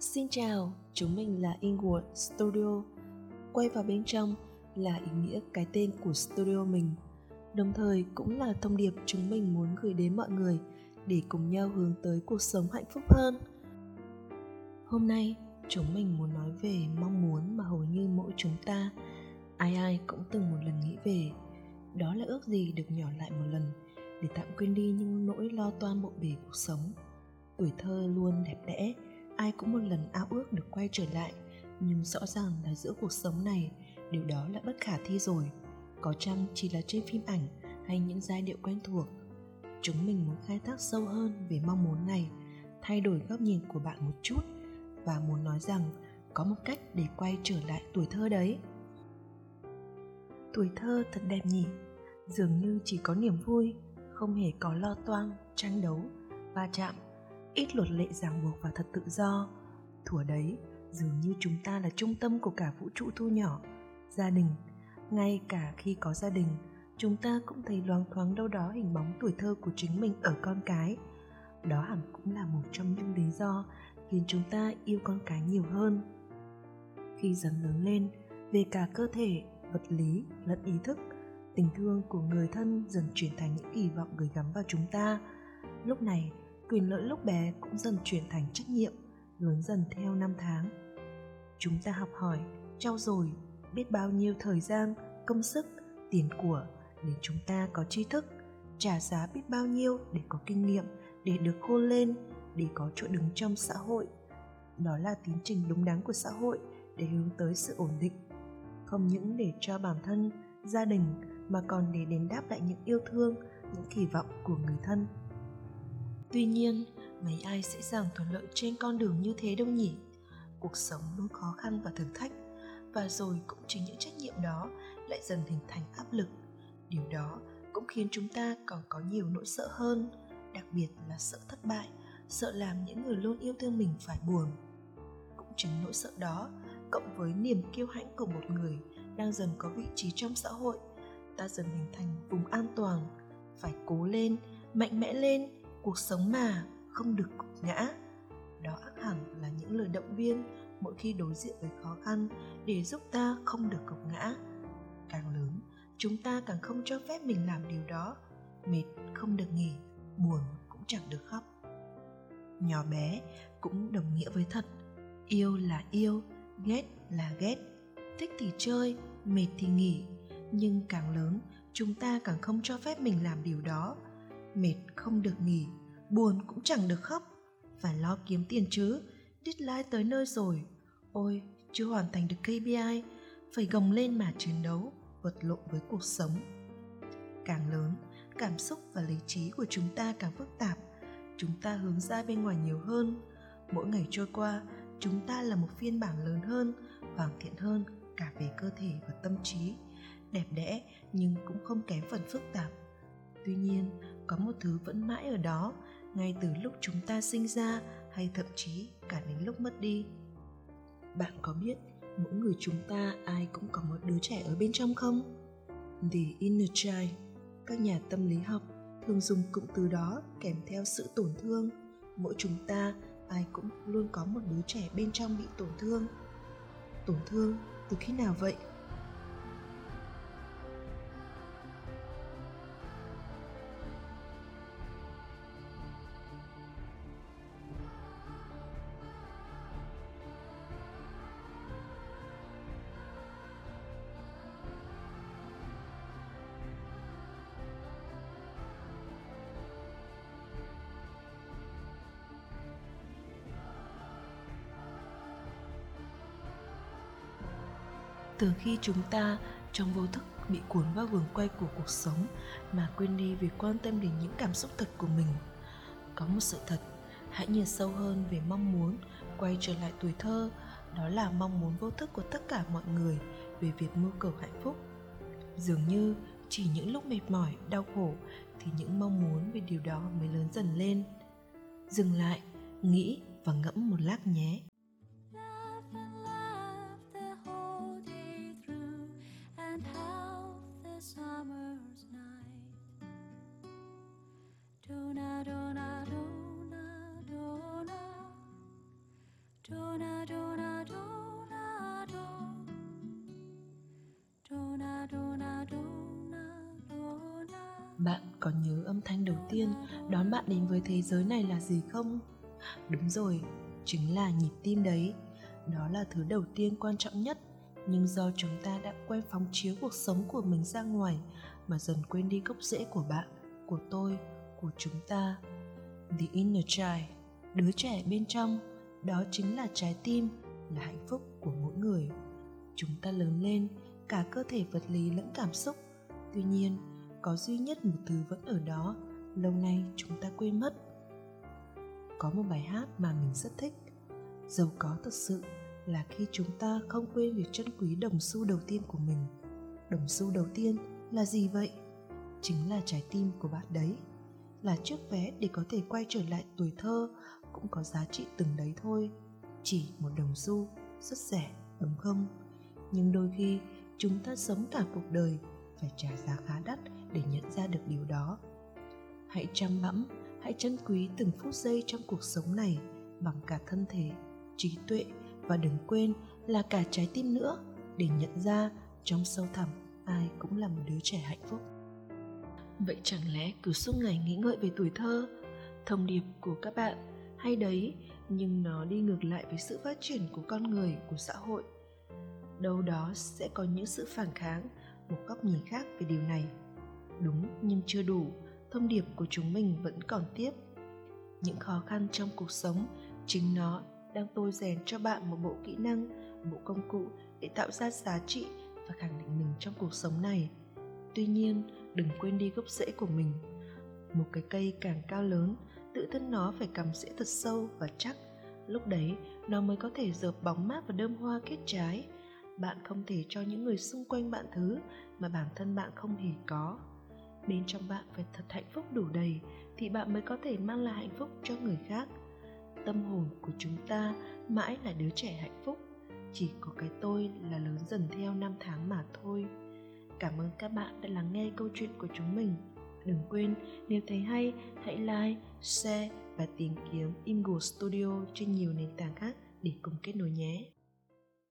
Xin chào, chúng mình là Inward Studio. Quay vào bên trong là ý nghĩa cái tên của studio mình. Đồng thời cũng là thông điệp chúng mình muốn gửi đến mọi người để cùng nhau hướng tới cuộc sống hạnh phúc hơn. Hôm nay, chúng mình muốn nói về mong muốn mà hầu như mỗi chúng ta ai ai cũng từng một lần nghĩ về. Đó là ước gì được nhỏ lại một lần để tạm quên đi những nỗi lo toan bộn bề cuộc sống. Tuổi thơ luôn đẹp đẽ, ai cũng một lần ao ước được quay trở lại. Nhưng rõ ràng là giữa cuộc sống này, điều đó là bất khả thi rồi. Có chăng chỉ là trên phim ảnh hay những giai điệu quen thuộc? Chúng mình muốn khai thác sâu hơn về mong muốn này, thay đổi góc nhìn của bạn một chút và muốn nói rằng có một cách để quay trở lại tuổi thơ đấy. Tuổi thơ thật đẹp nhỉ? Dường như chỉ có niềm vui, không hề có lo toan, tranh đấu, va chạm ít luật lệ ràng buộc và thật tự do. Thủa đấy, dường như chúng ta là trung tâm của cả vũ trụ thu nhỏ. Gia đình, ngay cả khi có gia đình, chúng ta cũng thấy loáng thoáng đâu đó hình bóng tuổi thơ của chính mình ở con cái. Đó hẳn cũng là một trong những lý do khiến chúng ta yêu con cái nhiều hơn. Khi dần lớn lên, về cả cơ thể, vật lý lẫn ý thức, tình thương của người thân dần chuyển thành những kỳ vọng gửi gắm vào chúng ta. Lúc này quyền lợi lúc bé cũng dần chuyển thành trách nhiệm lớn dần theo năm tháng. Chúng ta học hỏi, trau dồi, biết bao nhiêu thời gian, công sức, tiền của để chúng ta có tri thức, trả giá biết bao nhiêu để có kinh nghiệm, để được khôn lên, để có chỗ đứng trong xã hội. Đó là tiến trình đúng đắn của xã hội để hướng tới sự ổn định. Không những để cho bản thân, gia đình mà còn để đền đáp lại những yêu thương, những kỳ vọng của người thân tuy nhiên, mấy ai sẽ dàng thuận lợi trên con đường như thế đâu nhỉ? Cuộc sống luôn khó khăn và thử thách, và rồi cũng chính những trách nhiệm đó lại dần hình thành áp lực. Điều đó cũng khiến chúng ta còn có nhiều nỗi sợ hơn, đặc biệt là sợ thất bại, sợ làm những người luôn yêu thương mình phải buồn. Cũng chính nỗi sợ đó, cộng với niềm kiêu hãnh của một người đang dần có vị trí trong xã hội, ta dần hình thành vùng an toàn, phải cố lên, mạnh mẽ lên cuộc sống mà, không được cục ngã. Đó ác hẳn là những lời động viên mỗi khi đối diện với khó khăn để giúp ta không được cục ngã. Càng lớn, chúng ta càng không cho phép mình làm điều đó. Mệt không được nghỉ, buồn cũng chẳng được khóc. Nhỏ bé cũng đồng nghĩa với thật. Yêu là yêu, ghét là ghét. Thích thì chơi, mệt thì nghỉ. Nhưng càng lớn, chúng ta càng không cho phép mình làm điều đó mệt không được nghỉ, buồn cũng chẳng được khóc. Phải lo kiếm tiền chứ deadline tới nơi rồi. Ôi, chưa hoàn thành được kpi phải gồng lên mà chiến đấu, vật lộn với cuộc sống. Càng lớn, cảm xúc và lý trí của chúng ta càng phức tạp. Chúng ta hướng ra bên ngoài nhiều hơn. Mỗi ngày trôi qua, chúng ta là một phiên bản lớn hơn, hoàn thiện hơn cả về cơ thể và tâm trí. Đẹp đẽ nhưng cũng không kém phần phức tạp. Tuy nhiên có một thứ vẫn mãi ở đó, ngay từ lúc chúng ta sinh ra, hay thậm chí cả đến lúc mất đi. Bạn có biết mỗi người chúng ta ai cũng có một đứa trẻ ở bên trong không? The inner child, các nhà tâm lý học thường dùng cụm từ đó kèm theo sự tổn thương. Mỗi chúng ta, ai cũng luôn có một đứa trẻ bên trong bị tổn thương. Tổn thương từ khi nào vậy? Từ khi chúng ta trong vô thức bị cuốn vào vườn quay của cuộc sống mà quên đi việc quan tâm đến những cảm xúc thật của mình. Có một sự thật, hãy nhìn sâu hơn về mong muốn, quay trở lại tuổi thơ, đó là mong muốn vô thức của tất cả mọi người về việc mưu cầu hạnh phúc. Dường như chỉ những lúc mệt mỏi, đau khổ thì những mong muốn về điều đó mới lớn dần lên. Dừng lại, nghĩ và ngẫm một lát nhé. Bạn có nhớ âm thanh đầu tiên đón bạn đến với thế giới này là gì không? Đúng rồi, chính là nhịp tim đấy. Đó là thứ đầu tiên quan trọng nhất. Nhưng do chúng ta đã quen phóng chiếu cuộc sống của mình ra ngoài mà dần quên đi gốc rễ của bạn, của tôi, của chúng ta. The inner child, đứa trẻ bên trong. Đó chính là trái tim, là hạnh phúc của mỗi người. Chúng ta lớn lên, cả cơ thể vật lý lẫn cảm xúc. Tuy nhiên có duy nhất một thứ vẫn ở đó, lâu nay chúng ta quên mất. Có một bài hát mà mình rất thích, giàu có thật sự là khi chúng ta không quên việc trân quý đồng xu đầu tiên của mình. Đồng xu đầu tiên là gì vậy? Chính là trái tim của bạn đấy, là chiếc vé để có thể quay trở lại tuổi thơ, cũng có giá trị từng đấy thôi. Chỉ một đồng xu, rất rẻ, đúng không? Nhưng đôi khi chúng ta sống cả cuộc đời phải trả giá khá đắt để nhận ra được điều đó. Hãy chăm bẵm hãy trân quý từng phút giây trong cuộc sống này bằng cả thân thể, trí tuệ và đừng quên là cả trái tim nữa để nhận ra trong sâu thẳm ai cũng là một đứa trẻ hạnh phúc. Vậy chẳng lẽ cứ suốt ngày nghĩ ngợi về tuổi thơ, thông điệp của các bạn hay đấy, nhưng nó đi ngược lại với sự phát triển của con người, của xã hội. Đâu đó sẽ có những sự phản kháng một góc nhìn khác về điều này. Đúng, nhưng chưa đủ, thông điệp của chúng mình vẫn còn tiếp. Những khó khăn trong cuộc sống, chính nó đang tôi rèn cho bạn một bộ kỹ năng, bộ công cụ để tạo ra giá trị và khẳng định mình trong cuộc sống này. Tuy nhiên, đừng quên đi gốc rễ của mình. Một cái cây càng cao lớn, tự thân nó phải cắm rễ thật sâu và chắc. Lúc đấy, nó mới có thể dợp bóng mát và đơm hoa kết trái bạn không thể cho những người xung quanh bạn thứ mà bản thân bạn không hề có. Bên trong bạn phải thật hạnh phúc đủ đầy thì bạn mới có thể mang lại hạnh phúc cho người khác. Tâm hồn của chúng ta mãi là đứa trẻ hạnh phúc, chỉ có cái tôi là lớn dần theo năm tháng mà thôi. Cảm ơn các bạn đã lắng nghe câu chuyện của chúng mình. Đừng quên, nếu thấy hay, hãy like, share và tìm kiếm Ingo Studio trên nhiều nền tảng khác để cùng kết nối nhé.